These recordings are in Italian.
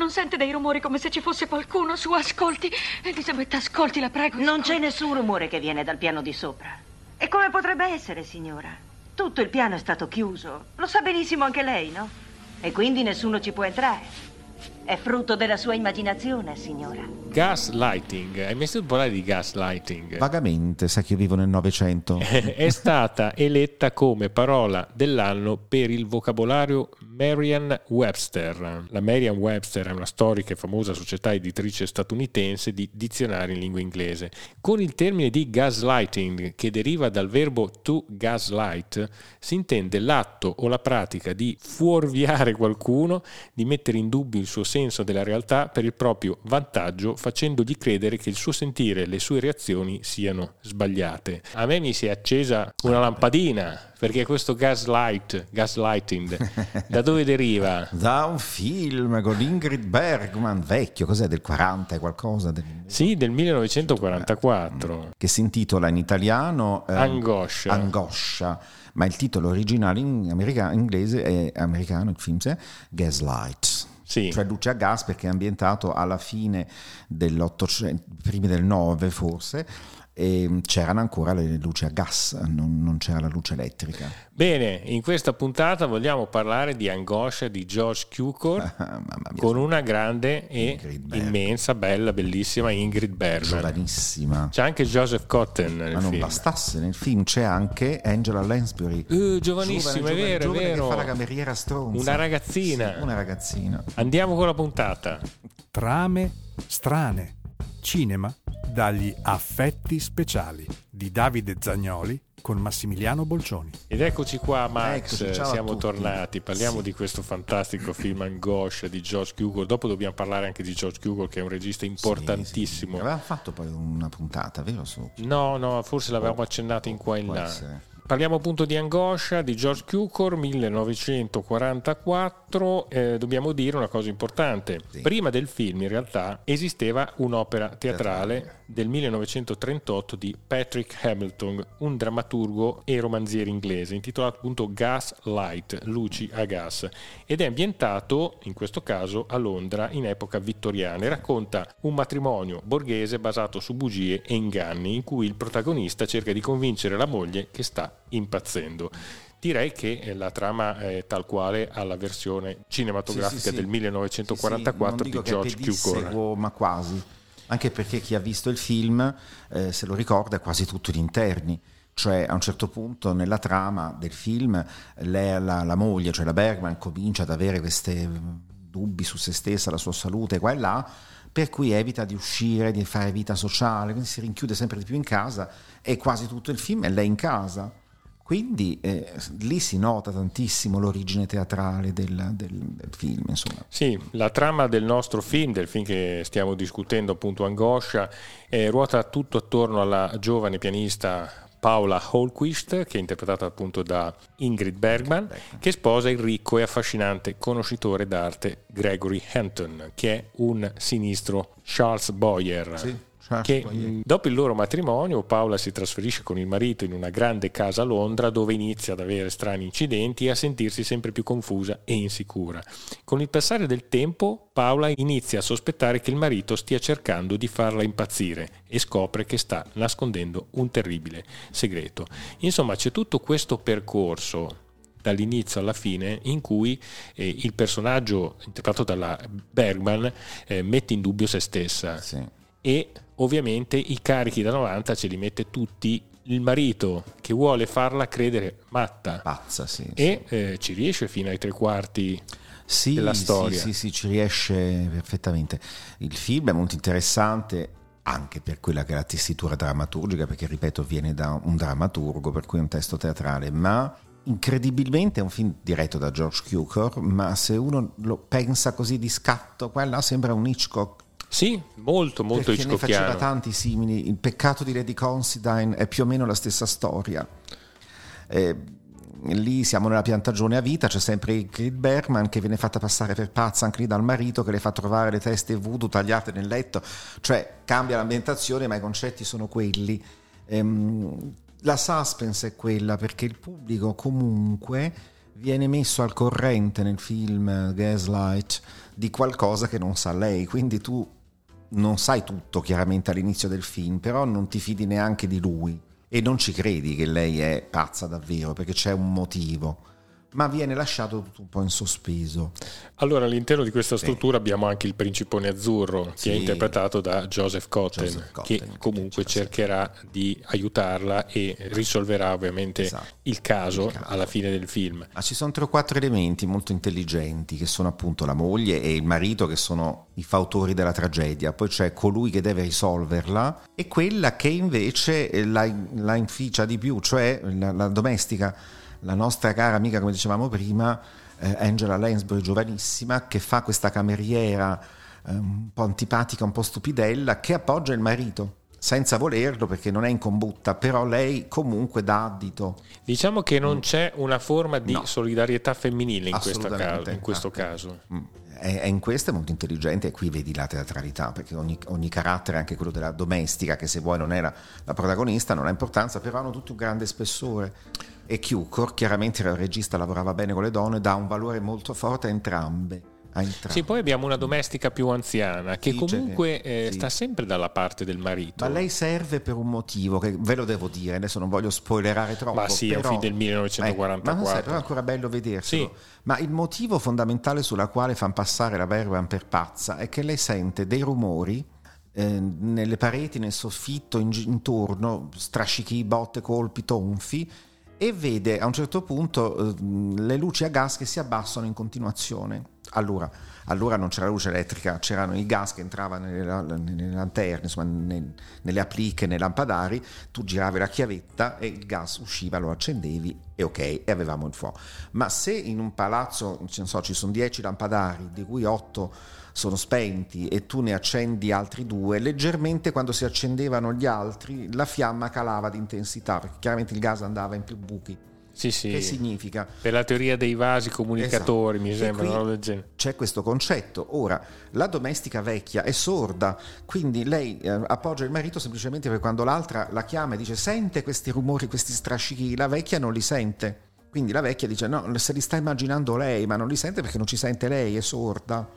non sente dei rumori come se ci fosse qualcuno su. Ascolti. Elisabetta, ascolti, la prego. Non ascolti. c'è nessun rumore che viene dal piano di sopra. E come potrebbe essere, signora? Tutto il piano è stato chiuso. Lo sa benissimo anche lei, no? E quindi nessuno ci può entrare. È frutto della sua immaginazione, signora. Gaslighting. Hai mai sentito parlare di gaslighting? Vagamente, sa che io vivo nel Novecento. è stata eletta come parola dell'anno per il vocabolario Merriam-Webster. La Merriam-Webster è una storica e famosa società editrice statunitense di dizionari in lingua inglese. Con il termine di gaslighting, che deriva dal verbo to gaslight, si intende l'atto o la pratica di fuorviare qualcuno, di mettere in dubbio il suo senso della realtà per il proprio vantaggio, facendogli credere che il suo sentire e le sue reazioni siano sbagliate. A me mi si è accesa una lampadina perché questo gaslight, gaslighting, da dove deriva? Da un film con Ingrid Bergman, vecchio, cos'è, del 40 e qualcosa? Del... Sì, del 1944. Che si intitola in italiano eh, Angoscia. Angoscia, ma il titolo originale in americano, inglese è americano, il film è Gaslight. Sì. cioè luce a gas perché è ambientato alla fine dell'Ottocento, primi del 9 forse, e c'erano ancora le luci a gas, non, non, c'era la luce elettrica. Bene, in questa puntata vogliamo parlare di Angoscia di George Cukor con una grande e immensa, bella, bellissima Ingrid Bergman. Giovanissima. C'è anche Joseph Cotten nel Ma non film. bastasse, nel film c'è anche Angela Lansbury. Uh, giovanissima, giovane, è vero, giovane è vero. Che fa la cameriera stronza. Una ragazzina. Sì, una ragazzina. Andiamo con la puntata. Trame strane. Cinema dagli affetti speciali di Davide Zagnoli con Massimiliano Bolcioni. Ed eccoci qua Max, Eccoci, ciao a siamo tornati, parliamo Sì. di questo fantastico film Angoscia di George Cukor, dopo dobbiamo parlare anche di George Cukor che è un regista importantissimo. Sì, sì. Aveva fatto poi una puntata, vero? Su... No, no, forse l'avevamo accennato in qua e in là. essere. Parliamo appunto di Angoscia di George Cukor 1944. Eh, dobbiamo dire una cosa importante. Sì. Prima del film, in realtà, esisteva un'opera teatrale del 1938 di Patrick Hamilton, un drammaturgo e romanziere inglese, intitolato appunto Gas Light, luci a gas, ed è ambientato, in questo caso, a Londra in epoca vittoriana e racconta un matrimonio borghese basato su bugie e inganni, in cui il protagonista cerca di convincere la moglie che sta impazzendo. Direi che eh, la trama è tal quale alla versione cinematografica Sì, sì, del 1944 Sì, sì, non di George Cukor. pedissequo, ma quasi. Anche perché chi ha visto il film eh, se lo ricorda quasi tutto gli interni. Cioè a un certo punto nella trama del film lei, la, la moglie, cioè la Bergman, comincia ad avere questi dubbi su se stessa, la sua salute qua e là, per cui evita di uscire, di fare vita sociale, quindi si rinchiude sempre di più in casa e quasi tutto il film è lei in casa. Quindi eh, lì si nota tantissimo l'origine teatrale del, del- del film, insomma. Sì, la trama del nostro film, del film che stiamo discutendo, appunto Angoscia, eh, ruota tutto attorno alla giovane pianista Paola Holquist, che è interpretata appunto da Ingrid Bergman, che sposa il ricco e affascinante conoscitore d'arte Gregory Hampton, che è un sinistro Charles Boyer. Charles che Boyer. mh, dopo il loro matrimonio Paola si trasferisce con il marito in una grande casa a Londra dove inizia ad avere strani incidenti e a sentirsi sempre più confusa e insicura. Con il passare del tempo Paola inizia a sospettare che il marito stia cercando di farla impazzire e scopre che sta nascondendo un terribile segreto. Insomma c'è tutto questo percorso dall'inizio alla fine in cui eh, il personaggio interpretato dalla Bergman eh, mette in dubbio se stessa Sì. e ovviamente i carichi da 90 ce li mette tutti il marito che vuole farla credere matta Pazza, sì. sì. e eh, ci riesce fino ai tre quarti sì, della sì, storia. Sì, sì, ci riesce perfettamente. Il film è molto interessante anche per quella che è la tessitura drammaturgica, perché ripeto, viene da un drammaturgo, per cui è un testo teatrale, ma incredibilmente è un film diretto da George Cukor, ma se uno lo pensa così di scatto, qua là sembra un Hitchcock. Sì molto molto perché ne faceva hitchcockiano tanti simili. Il peccato di Lady Considine è più o meno la stessa storia. Eh, lì siamo nella piantagione a vita, c'è sempre Ingrid Bergman che viene fatta passare per pazza anche lì dal marito che le fa trovare le teste voodoo tagliate nel letto, cioè cambia l'ambientazione ma i concetti sono quelli. Ehm, la suspense è quella perché il pubblico comunque viene messo al corrente nel film Gaslight di qualcosa che non sa lei, quindi tu non sai tutto chiaramente all'inizio del film, però non ti fidi neanche di lui. E non ci credi che lei è pazza davvero perché c'è un motivo ma viene lasciato tutto un po' in sospeso. Allora, all'interno di questa struttura sì. abbiamo anche il principone azzurro, sì. che è interpretato da Joseph Cotten, Joseph Cotten che comunque che cercherà di aiutarla e risolverà ovviamente esatto. il, caso il, caso alla fine del film. Ma ci sono tre o quattro elementi molto intelligenti, che sono appunto la moglie e il marito, che sono i fautori della tragedia. Poi c'è colui che deve risolverla e quella che invece la, la inficia di più, cioè la, la domestica la nostra cara amica, come dicevamo prima, eh, Angela Lansbury, giovanissima, che fa questa cameriera eh, un po' antipatica, un po' stupidella, che appoggia il marito senza volerlo perché non è in combutta, però lei comunque dà addito. Diciamo che non mm. c'è una forma di no. solidarietà femminile in, caso, in questo caso. Mm. È, in questo è molto intelligente e qui vedi la teatralità, perché ogni, ogni, carattere, anche quello della domestica, che se vuoi non era la protagonista, non ha importanza, però hanno tutti un grande spessore e Cukor, chiaramente il regista lavorava bene con le donne, dà un valore molto forte a entrambe. Sì, poi abbiamo una domestica più anziana che comunque eh, sì. sta sempre dalla parte del marito. Ma lei serve per un motivo che ve lo devo dire, adesso non voglio spoilerare troppo. Ma sì, però, è un film del 1944. Eh, ma sai, però è ancora bello vederselo. Sì. Ma il motivo fondamentale sulla quale fanno passare la Bergman per pazza è che lei sente dei rumori eh, nelle pareti, nel soffitto, in, intorno, strascichi, botte, colpi, tonfi e vede a un certo punto eh, le luci a gas che si abbassano in continuazione. Allora, allora non c'era luce elettrica, c'erano i gas che entravano nelle, nelle lanterne, insomma, nel, nelle appliche, nei lampadari, tu giravi la chiavetta e il gas usciva, lo accendevi e ok, e avevamo il fuoco. Ma se in un palazzo, so, ci sono 10 lampadari, di cui 8 sono spenti e tu ne accendi altri due, leggermente quando si accendevano gli altri la fiamma calava di intensità perché chiaramente il gas andava in più buchi. Sì, sì. Che significa? Per la teoria dei vasi comunicatori, esatto. mi sembra, genere. C'è questo concetto. Ora, la domestica vecchia è sorda, quindi lei eh, appoggia il marito semplicemente perché quando l'altra la chiama e dice sente questi rumori, questi strascichi, la vecchia non li sente. Quindi la vecchia dice no, se li sta immaginando lei, ma non li sente perché non ci sente lei, è sorda.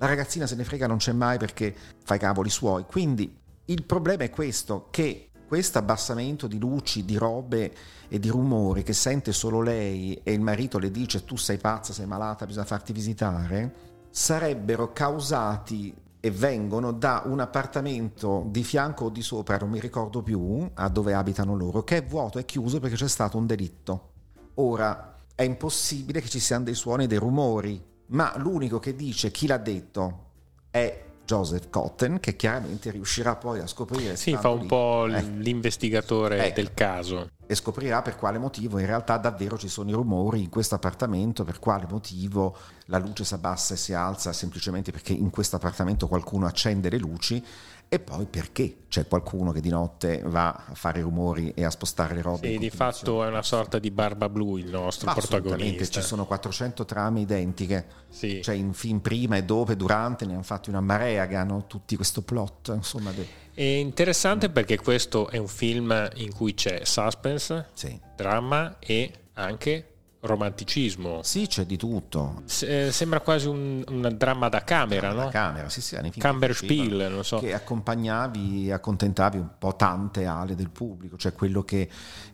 La ragazzina se ne frega non c'è mai perché fa i cavoli suoi. Quindi il problema è questo, che questo abbassamento di luci, di robe e di rumori che sente solo lei e il marito le dice tu sei pazza, sei malata, bisogna farti visitare, sarebbero causati e vengono da un appartamento di fianco o di sopra, non mi ricordo più, a dove abitano loro, che è vuoto, è chiuso perché c'è stato un delitto. Ora, è impossibile che ci siano dei suoni e dei rumori, ma l'unico che dice chi l'ha detto è Joseph Cotten che chiaramente riuscirà poi a scoprire sì fa un lì, po' eh, l'investigatore ecco, del caso. E scoprirà per quale motivo in realtà davvero ci sono i rumori in questo appartamento per quale motivo la luce si abbassa e si alza semplicemente perché in questo appartamento qualcuno accende le luci e poi perché c'è qualcuno che di notte va a fare rumori e a spostare le robe. Sì, di fatto è una sorta di barba blu il nostro protagonista. Ci sono 400 trame identiche, sì. cioè in film prima e dopo e durante ne hanno fatti una marea che hanno tutti questo plot. Insomma, de... È interessante perché questo è un film in cui c'è suspense, sì. dramma e anche romanticismo. Sì, c'è di tutto. S- sembra quasi un, un, dramma da camera, no? Da camera, sì, sì. Camberspiel, non so. Che accompagnavi, accontentavi un po' tante ale del pubblico, cioè quello che,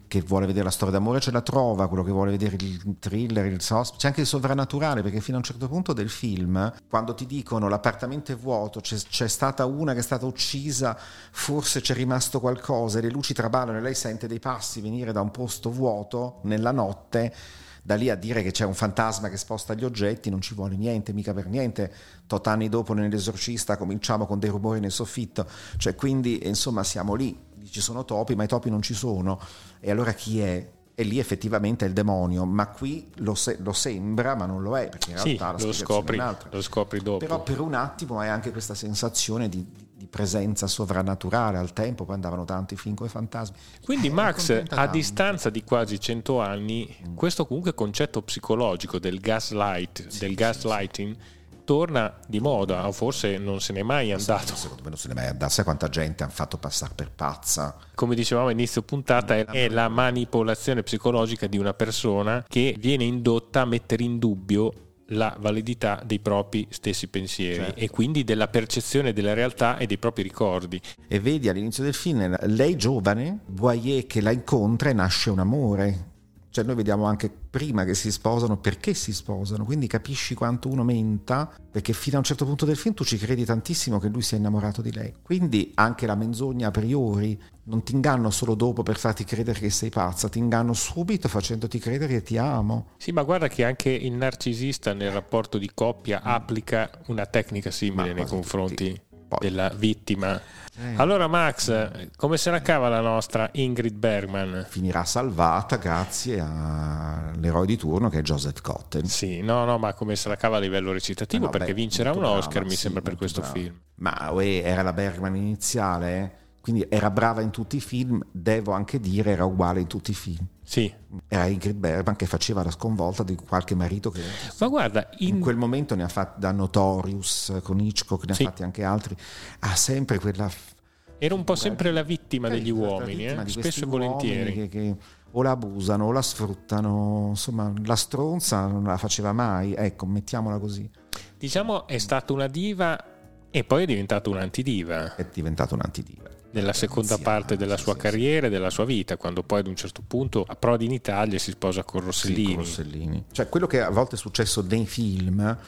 che vuole vedere la storia d'amore ce la trova, quello che vuole vedere il thriller, il soft, c'è anche il sovrannaturale, perché fino a un certo punto del film, quando ti dicono l'appartamento è vuoto, c'è, c'è stata una che è stata uccisa, forse c'è rimasto qualcosa, e le luci traballano e lei sente dei passi venire da un posto vuoto nella notte da lì a dire che c'è un fantasma che sposta gli oggetti non ci vuole niente, mica per niente. Tot anni dopo nell'esorcista cominciamo con dei rumori nel soffitto, cioè quindi insomma siamo lì, ci sono topi ma i topi non ci sono e allora chi è? E lì effettivamente è il demonio, ma qui lo, se- lo sembra, ma non lo è, perché in realtà sì, la lo scopri. Lo scopri dopo. Però per un attimo hai anche questa sensazione di, di presenza sovrannaturale al tempo, poi andavano tanti film con i fantasmi. Quindi eh, Max, a distanza di quasi cento anni, mm. questo comunque concetto psicologico del gaslight, sì, del gaslighting, torna di moda, o forse non se n'è mai andato. Secondo me non se n'è mai andato. Sai quanta gente hanno fatto passare per pazza? Come dicevamo all'inizio puntata, è, la manipolazione psicologica di una persona che viene indotta a mettere in dubbio la validità dei propri stessi pensieri Certo. e quindi della percezione della realtà e dei propri ricordi. E vedi all'inizio del film, lei giovane, Boyer che la incontra e nasce un amore. Cioè noi vediamo anche prima che si sposano perché si sposano, quindi capisci quanto uno menta, perché fino a un certo punto del film tu ci credi tantissimo che lui sia innamorato di lei. Quindi anche la menzogna a priori non ti inganno solo dopo per farti credere che sei pazza, ti inganno subito facendoti credere che ti amo. Sì, ma guarda che anche il narcisista nel rapporto di coppia applica una tecnica simile Ma nei confronti tutti. Poi- della vittima. Eh. Allora Max, come se la cava la nostra Ingrid Bergman? Finirà salvata grazie all'eroe di turno che è Joseph Cotten. Sì, no, no, ma come se la cava a livello recitativo Eh no, perché beh, vincerà un Oscar, brava, mi sì, sembra, per questo brava. film. Ma uè, era la Bergman iniziale? Quindi era brava in tutti i film, devo anche dire era uguale in tutti i film. Sì, Era Ingrid Bergman che faceva la sconvolta di qualche marito che ma guarda, in in, quel momento ne ha fatti da Notorious con Hitchcock, ne Sì. ha fatti anche altri, ha sempre quella... era un po' sempre la vittima degli uomini, vittima eh, spesso e volentieri. Che, che o la abusano o la sfruttano, insomma la stronza non la faceva mai, ecco, mettiamola così, Diciamo è stata una diva e poi è diventata un'antidiva è diventata un'antidiva. Nella seconda parte della sì, sua sì, carriera e della sua vita, quando poi ad un certo punto approdi in Italia e si sposa con Sì, Rossellini. con Rossellini. Cioè, quello che a volte è successo nei film,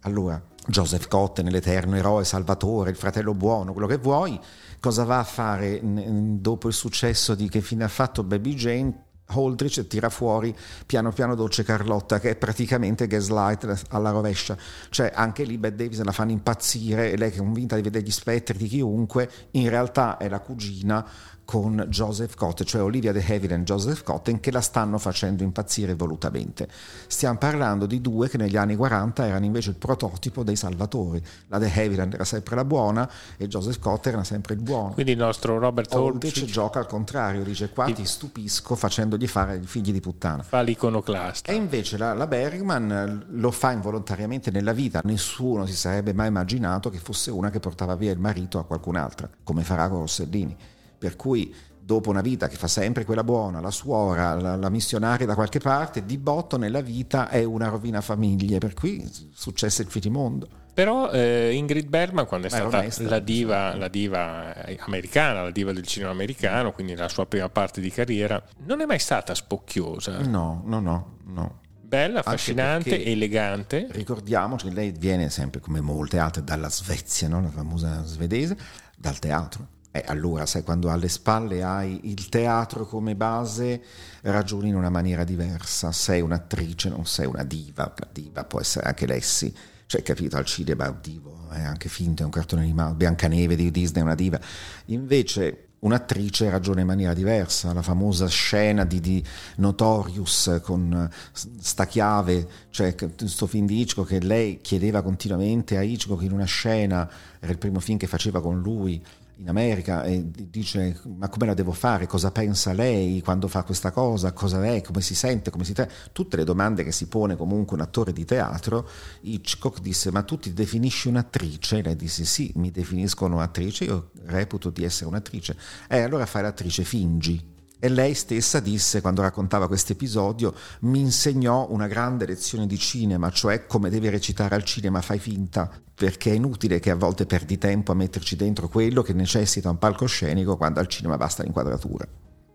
allora, Joseph Cotten, l'eterno eroe, Salvatore, il fratello buono, quello che vuoi, cosa va a fare dopo il successo di che fine ha fatto Baby Jane? Aldrich tira fuori piano piano Dolce Carlotta che è praticamente Gaslight alla rovescia. Cioè anche lì Bette Davis la fanno impazzire e lei è convinta di vedere gli spettri di chiunque in realtà è la cugina con Joseph Cotten, cioè Olivia de Havilland e Joseph Cotten, che la stanno facendo impazzire volutamente. Stiamo parlando di due che negli anni 40 erano invece il prototipo dei salvatori. La de Havilland era sempre la buona e Joseph Cotten era sempre il buono. Quindi il nostro Robert Aldrich gioca al contrario, dice qua ti stupisco facendogli fare i figli di puttana. fa l'iconoclasta. E invece la, la Bergman lo fa involontariamente nella vita. Nessuno si sarebbe mai immaginato che fosse una che portava via il marito a qualcun'altra, come farà con Rossellini. Per cui, dopo una vita che fa sempre quella buona, la suora, la, la missionaria da qualche parte, di botto nella vita è una rovina famiglie. Per cui successe il finimondo. Però eh, Ingrid Bergman, quando è Ma stata onesta, la diva, la diva eh, americana, la diva del cinema americano, quindi la sua prima parte di carriera, non è mai stata spocchiosa. No, no, no, no. Bella, affascinante, elegante. Ricordiamoci che lei viene sempre, come molte altre, dalla Svezia, no? la famosa svedese, dal teatro. E allora, sai, quando alle spalle hai il teatro come base, ragioni in una maniera diversa. Sei un'attrice, non sei una diva. La diva può essere anche Lessi. Cioè, capito, al cinema è un divo, è anche finto, è un cartone animato. Biancaneve di Disney è una diva. Invece un'attrice ragiona in maniera diversa, la famosa scena di, di Notorious con eh, sta chiave, cioè questo film di Hitchcock che lei chiedeva continuamente a Hitchcock in una scena, era il primo film che faceva con lui in America e dice ma come la devo fare, cosa pensa lei quando fa questa cosa, cosa è, come si sente, come si tra... tutte le domande che si pone comunque un attore di teatro, Hitchcock disse ma tu ti definisci un'attrice? E lei disse sì, mi definiscono un'attrice, io reputo di essere un'attrice. E allora fai l'attrice, fingi. E lei stessa disse, quando raccontava questo episodio, mi insegnò una grande lezione di cinema, cioè come devi recitare al cinema, fai finta, perché è inutile che a volte perdi tempo a metterci dentro quello che necessita un palcoscenico quando al cinema basta l'inquadratura.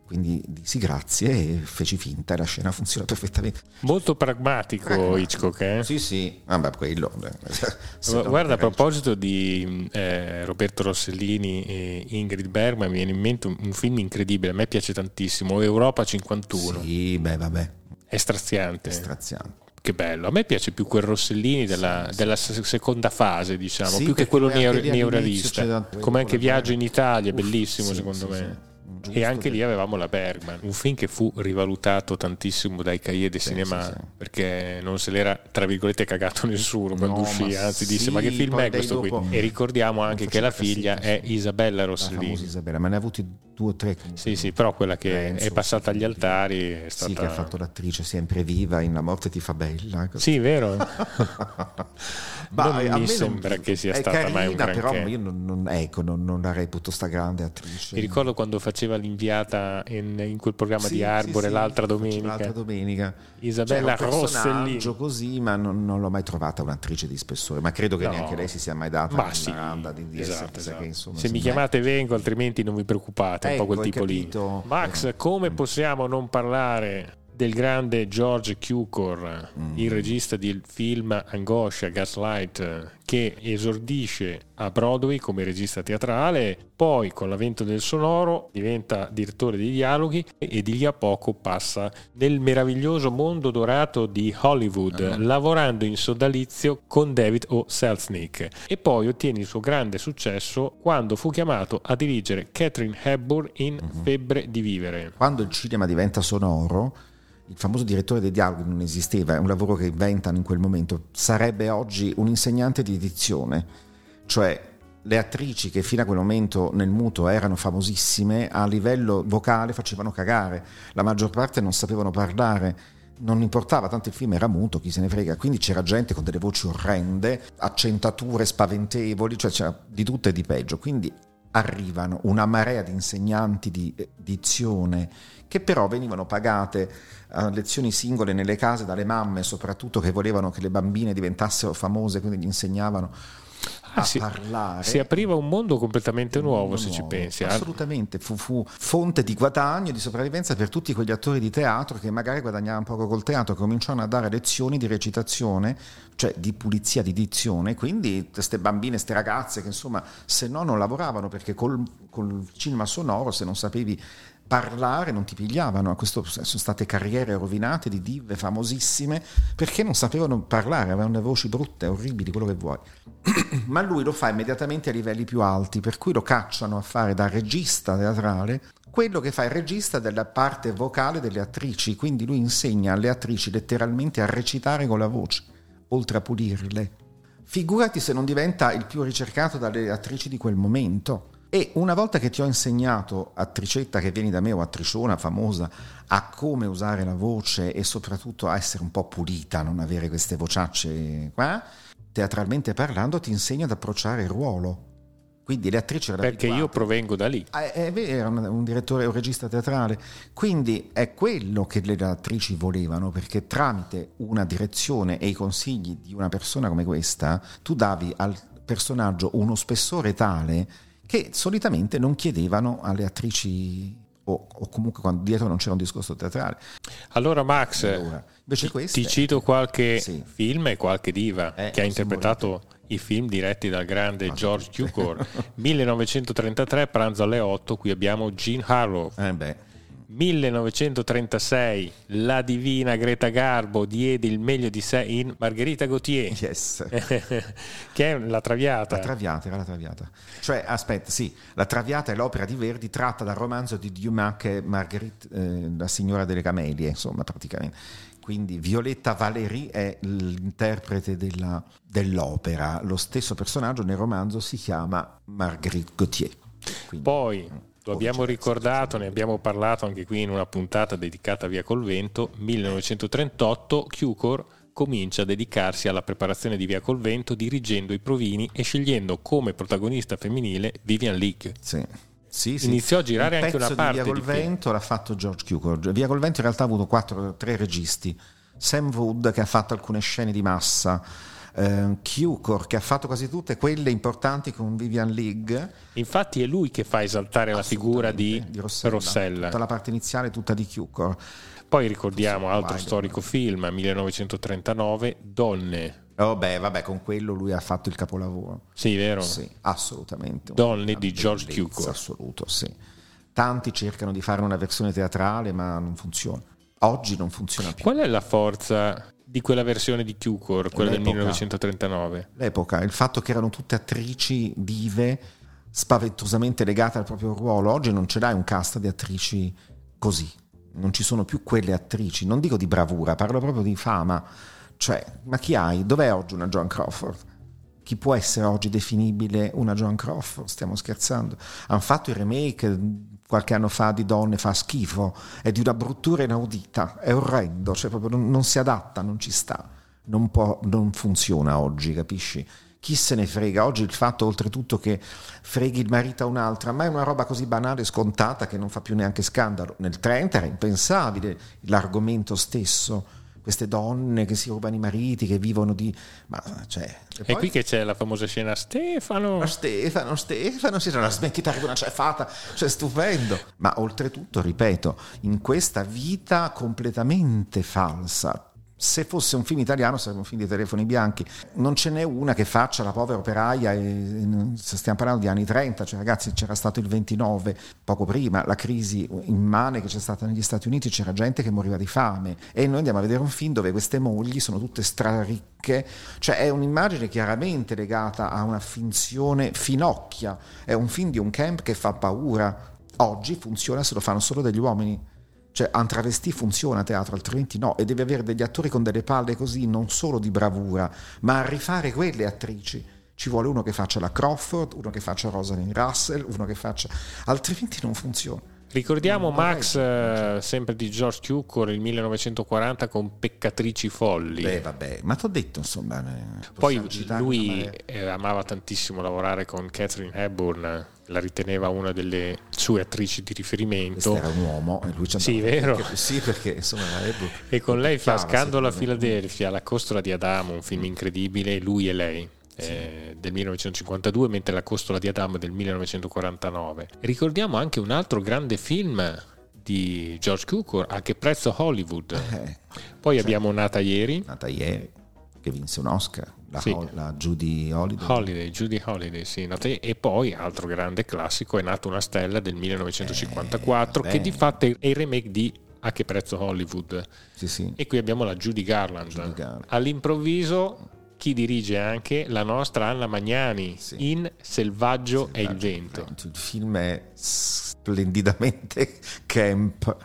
Quindi dissi grazie e feci finta e la scena funziona perfettamente. Molto pragmatico Hitchcock, eh? Sì, sì, vabbè, quello. se no, Guarda, a proposito di eh, Roberto Rossellini e Ingrid Bergman, mi viene in mente un, un film incredibile, a me piace tantissimo, Europa 51, Sì, beh, vabbè, è straziante. è straziante. Che bello, a me piace più quel Rossellini della, della se- seconda fase, diciamo, Sì, più che quello neorealista. Come anche Viaggio in Italia, Uff, bellissimo sì, secondo sì, me. Giusto E anche lì avevamo la Bergman, un film che fu rivalutato tantissimo dai cahiers de Sì, cinema sì, sì. perché non se l'era tra virgolette cagato nessuno quando No, uscì, anzi disse ma che film è questo dopo- qui? E ricordiamo anche che la figlia è. Isabella la Rossellini. Isabella, ma ne ha avuti due o tre. Sì, sì, però quella che Renzo, è passata agli altari è stata... Sì, che ha fatto l'attrice sempre viva in La morte ti fa bella. Sì, vero? Ma non mi sembra che sia è stata carina, mai un granché. però io non, non- ecco, non, non la reputo sta grande attrice. Mi ricordo quando faceva l'inviata in, in quel programma Sì, di Arbore sì, l'altra domenica. L'altra domenica. Isabella un Rossellini. così, ma non, l'ho mai trovata un'attrice di spessore. Ma credo che No. neanche lei si sia mai data Ma sì, Miranda di, di esatto, esatto. che, insomma, se mi chiamate vengo, altrimenti non vi preoccupate, è un po' Ecco, quel hai tipo capito? lì. Max, Eh. come possiamo non parlare del grande George Cukor, Mm. il regista del film Angoscia, Gaslight, che esordisce a Broadway come regista teatrale, poi con l'avvento del sonoro diventa direttore di dialoghi e di lì a poco passa nel meraviglioso mondo dorato di Hollywood, Ah. lavorando in sodalizio con David O. Selznick e poi ottiene il suo grande successo quando fu chiamato a dirigere Catherine Hepburn in Mhm. Febbre di vivere. Quando il cinema diventa sonoro, il famoso direttore dei dialoghi non esisteva, è un lavoro che inventano in quel momento. Sarebbe oggi un insegnante di edizione, cioè le attrici che fino a quel momento nel muto erano famosissime, a livello vocale facevano cagare, la maggior parte non sapevano parlare. Non importava, tanto il film era muto, chi se ne frega. Quindi c'era gente con delle voci orrende, accentature spaventevoli, cioè c'era di tutto e di peggio. Quindi arrivano una marea di insegnanti di eh, dizione che però venivano pagate a lezioni singole nelle case dalle mamme, soprattutto che volevano che le bambine diventassero famose, quindi gli insegnavano a Ah, si- parlare. Si apriva un mondo completamente Un nuovo mondo se ci nuovo. pensi. eh. Assolutamente, fu, fu fonte di guadagno e di sopravvivenza per tutti quegli attori di teatro che magari guadagnavano poco col teatro, cominciarono a dare lezioni di recitazione, cioè di pulizia di dizione, quindi queste bambine, queste ragazze che insomma se no non lavoravano perché col, col cinema sonoro se non sapevi parlare non ti pigliavano, questo sono state carriere rovinate di dive famosissime perché non sapevano parlare, avevano le voci brutte, orribili, quello che vuoi ma lui lo fa immediatamente a livelli più alti, per cui lo cacciano a fare da regista teatrale quello che fa il regista della parte vocale delle attrici, quindi lui insegna alle attrici letteralmente a recitare con la voce, oltre a pulirle. Figurati se non diventa il più ricercato dalle attrici di quel momento. E una volta che ti ho insegnato, attricetta che vieni da me o attriciona famosa, a come usare la voce e soprattutto a essere un po' pulita, non avere queste vociacce qua, teatralmente parlando ti insegno ad approcciare il ruolo. Quindi le attrici erano Perché io provengo da lì. Ah, È vero, era un, un direttore, un regista teatrale, quindi è quello che le attrici volevano, perché tramite una direzione e i consigli di una persona come questa, tu davi al personaggio uno spessore tale che solitamente non chiedevano alle attrici o, o comunque quando dietro non c'era un discorso teatrale. Allora Max, Allora, invece ti, queste- ti cito qualche Sì. film e qualche diva Eh, che ha interpretato i film diretti dal grande Ah, George. Cukor. 1933, Pranzo alle 8, qui abbiamo Gene Harlow. Eh beh, 1936, la divina Greta Garbo diede il meglio di sé in Margherita Gautier, yes. che è la Traviata. La Traviata era la Traviata. Cioè, aspetta, sì, La Traviata è l'opera di Verdi tratta dal romanzo di Dumas che è Marguerite, eh, la signora delle camelie, insomma, praticamente. Quindi Violetta Valéry è l'interprete della- dell'opera. Lo stesso personaggio nel romanzo si chiama Marguerite Gauthier. Quindi, Poi lo abbiamo ricordato, ne abbiamo parlato anche qui in una puntata dedicata a Via col Vento, 1938 Cukor comincia a dedicarsi alla preparazione di Via col Vento dirigendo i provini e scegliendo come protagonista femminile Vivian Leake. Sì. Sì, sì. Iniziò a girare Il anche una parte di Via col. Vento l'ha fatto George Cukor. Via col Vento in realtà ha avuto quattro, tre registi. Sam Wood che ha fatto alcune scene di massa, eh, Cukor che ha fatto quasi tutte quelle importanti con Vivian League. Infatti è lui che fa esaltare la figura di, Rossella. Rossella. Tutta la parte iniziale tutta di Cukor. Poi ricordiamo altro storico film, 1939, Donne. Oh, beh, vabbè, con quello lui ha fatto il capolavoro. Sì, vero? Sì, assolutamente. Donne di George Cukor. Assoluto, sì. Tanti cercano di fare una versione teatrale, ma non funziona. Oggi non funziona più. Qual è la forza di quella versione di Cukor, quella del L'epoca. 1939? L'epoca, il fatto che erano tutte attrici dive spaventosamente legate al proprio ruolo. Oggi non ce l'hai un cast di attrici così. Non ci sono più quelle attrici. Non dico di bravura, parlo proprio di fama. Cioè, ma chi hai? Dov'è oggi una Joan Crawford? chi può essere oggi definibile una Joan Crawford? Stiamo scherzando. Hanno fatto il remake qualche anno fa di Donne, fa schifo, è di una bruttura inaudita, è orrendo, cioè proprio non, non si adatta, non ci sta, non, può, non funziona oggi, capisci? chi se ne frega? Oggi il fatto oltretutto che freghi il marito a un'altra, ma è una roba così banale e scontata che non fa più neanche scandalo. Nel 30 era impensabile l'argomento stesso queste donne che si rubano i mariti, che vivono di... Ma, cioè, e, e qui che c'è la famosa scena Stefano. Ma Stefano, Stefano, si la smettita di una cefata, cioè stupendo. Ma oltretutto, ripeto, in questa vita completamente falsa, se fosse un film italiano sarebbe un film di telefoni bianchi. Non ce n'è una che faccia la povera operaia, e, stiamo parlando di anni 30, cioè ragazzi c'era stato il 29, poco prima, la crisi immane che c'è stata negli Stati Uniti, c'era gente che moriva di fame e noi andiamo a vedere un film dove queste mogli sono tutte straricche, cioè è un'immagine chiaramente legata a una finzione finocchia, è un film di un camp che fa paura. Oggi funziona se lo fanno solo degli uomini cioè, un travestì funziona a teatro, altrimenti no. E devi avere degli attori con delle palle così, non solo di bravura, ma a rifare quelle attrici. Ci vuole uno che faccia la Crawford, uno che faccia Rosalind Russell, uno che faccia... altrimenti non funziona. Ricordiamo non Max, eh, sempre di George Cukor, il 1940 con Peccatrici folli. Beh, vabbè, ma ti ho detto, insomma. Poi lui eh, amava tantissimo lavorare con Catherine Hepburn la riteneva una delle sue attrici di riferimento. Questo era un uomo e lui ci Sì, vero. Perché, sì, perché insomma Ebro E con lei fa Scandalo a Filadelfia, La costola di Adamo, un film incredibile, lui e lei. Sì. Eh, del 1952 mentre La costola di Adamo del 1949 ricordiamo anche un altro grande film di George Cukor a che prezzo Hollywood eh, poi cioè, abbiamo Nata ieri Nata ieri che vinse un Oscar la, sì. Ho, la Judy Holiday. Holiday, Judy Holiday, sì. E poi, altro grande classico, è nato una stella del 1954, eh, che di fatto è il remake di A che prezzo Hollywood. Sì, sì. E qui abbiamo la Judy Garland. Judy Garland. All'improvviso chi dirige anche la nostra Anna Magnani sì. in Selvaggio, e il vento. Il film è splendidamente camp.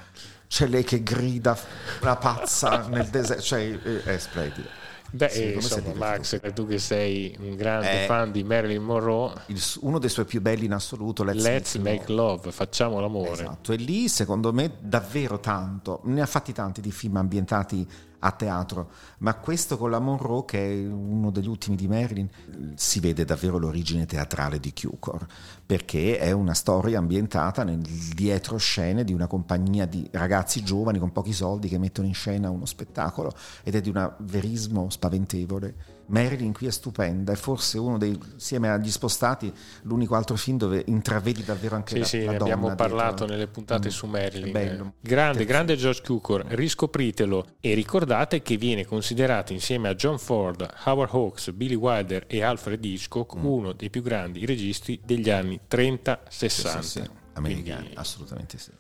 C'è lei che grida una pazza nel deserto, cioè è splendido. Beh, sì, insomma, Max, tu che sei un grande eh, fan di Marilyn Monroe, il, uno dei suoi più belli in assoluto, Let's, Let's Make, love. love, facciamo l'amore. Esatto, e lì secondo me davvero tanto, ne ha fatti tanti di film ambientati a teatro, ma questo con la Monroe, che è uno degli ultimi di Marilyn, si vede davvero l'origine teatrale di Cukor, perché è una storia ambientata nel dietroscene di una compagnia di ragazzi giovani con pochi soldi che mettono in scena uno spettacolo ed è di un verismo spaventevole Marilyn qui è stupenda, è forse uno dei, insieme agli spostati, l'unico altro film dove intravedi davvero anche sì, la, sì, la ne abbiamo parlato nelle puntate mm, su Marilyn. Grande, grande George Cukor, riscopritelo. E ricordate che viene considerato insieme a John Ford, Howard Hawks, Billy Wilder e Alfred Hitchcock mm. uno dei più grandi registi degli anni 30-60. Sì, sì, Americani, Quindi, assolutamente sì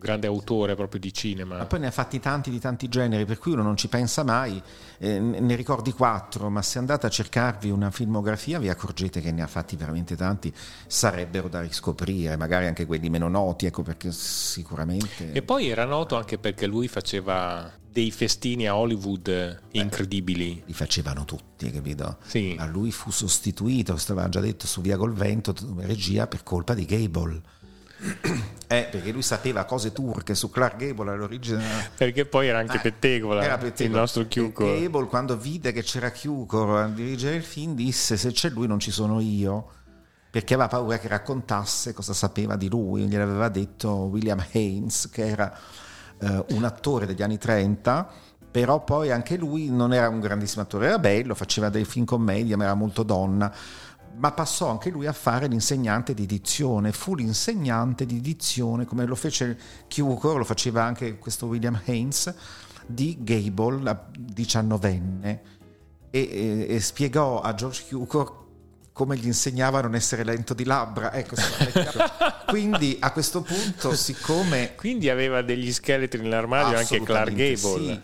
grande autore proprio di cinema. Ma poi ne ha fatti tanti di tanti generi, per cui uno non ci pensa mai, eh, ne ricordi quattro, ma se andate a cercarvi una filmografia vi accorgete che ne ha fatti veramente tanti, sarebbero da riscoprire, magari anche quelli meno noti, ecco perché sicuramente... E poi era noto anche perché lui faceva dei festini a Hollywood incredibili. Beh, li facevano tutti, capito? Sì. Ma lui fu sostituito, stava già detto su Via col Vento, regia per colpa di Gable eh, perché lui sapeva cose turche su Clark Gable all'origine. Perché poi era anche eh, pettegola, era pettegola. il nostro Cukor. Gable quando vide che c'era Cukor a dirigere il film disse se c'è lui non ci sono io perché aveva paura che raccontasse cosa sapeva di lui, gliel'aveva detto William Haynes che era eh, un attore degli anni 30 però poi anche lui non era un grandissimo attore, era bello, faceva dei film commedia ma era molto donna ma passò anche lui a fare l'insegnante di dizione, fu l'insegnante di dizione, come lo fece Cukor, lo faceva anche questo William Haynes, di Gable, la diciannovenne, e, e, e spiegò a George Cukor come gli insegnava a non essere lento di labbra. Ecco, quindi a questo punto, siccome... Quindi aveva degli scheletri nell'armadio anche Clark Gable. Sì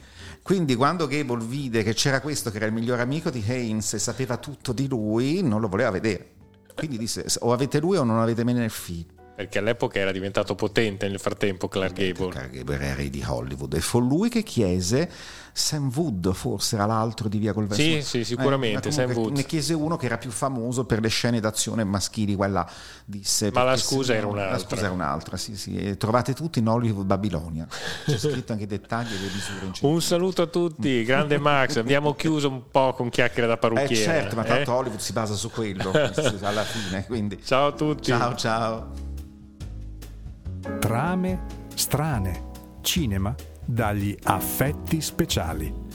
quindi quando Gable vide che c'era questo che era il migliore amico di Haynes e sapeva tutto di lui, non lo voleva vedere. Quindi disse o avete lui o non avete me nel film. Perché all'epoca era diventato potente nel frattempo Clark Gable. Clark Gable era re di Hollywood e fu lui che chiese Sam Wood, forse era l'altro di Via col Verso. Sì, sì, sicuramente, eh, Sam Wood. Ne chiese uno che era più famoso per le scene d'azione maschili, quella disse... Ma la scusa era un'altra. La scusa era un'altra, sì, sì. Trovate tutto in Hollywood Babilonia. C'è scritto anche i dettagli e le misure. Un saluto a tutti, grande Max. Abbiamo chiuso un po' con chiacchiere da Eh parrucchiere. certo, ma tanto eh? Hollywood si basa su quello alla fine, quindi... Ciao a tutti. Ciao, ciao. Trame strane. Cinema dagli affetti speciali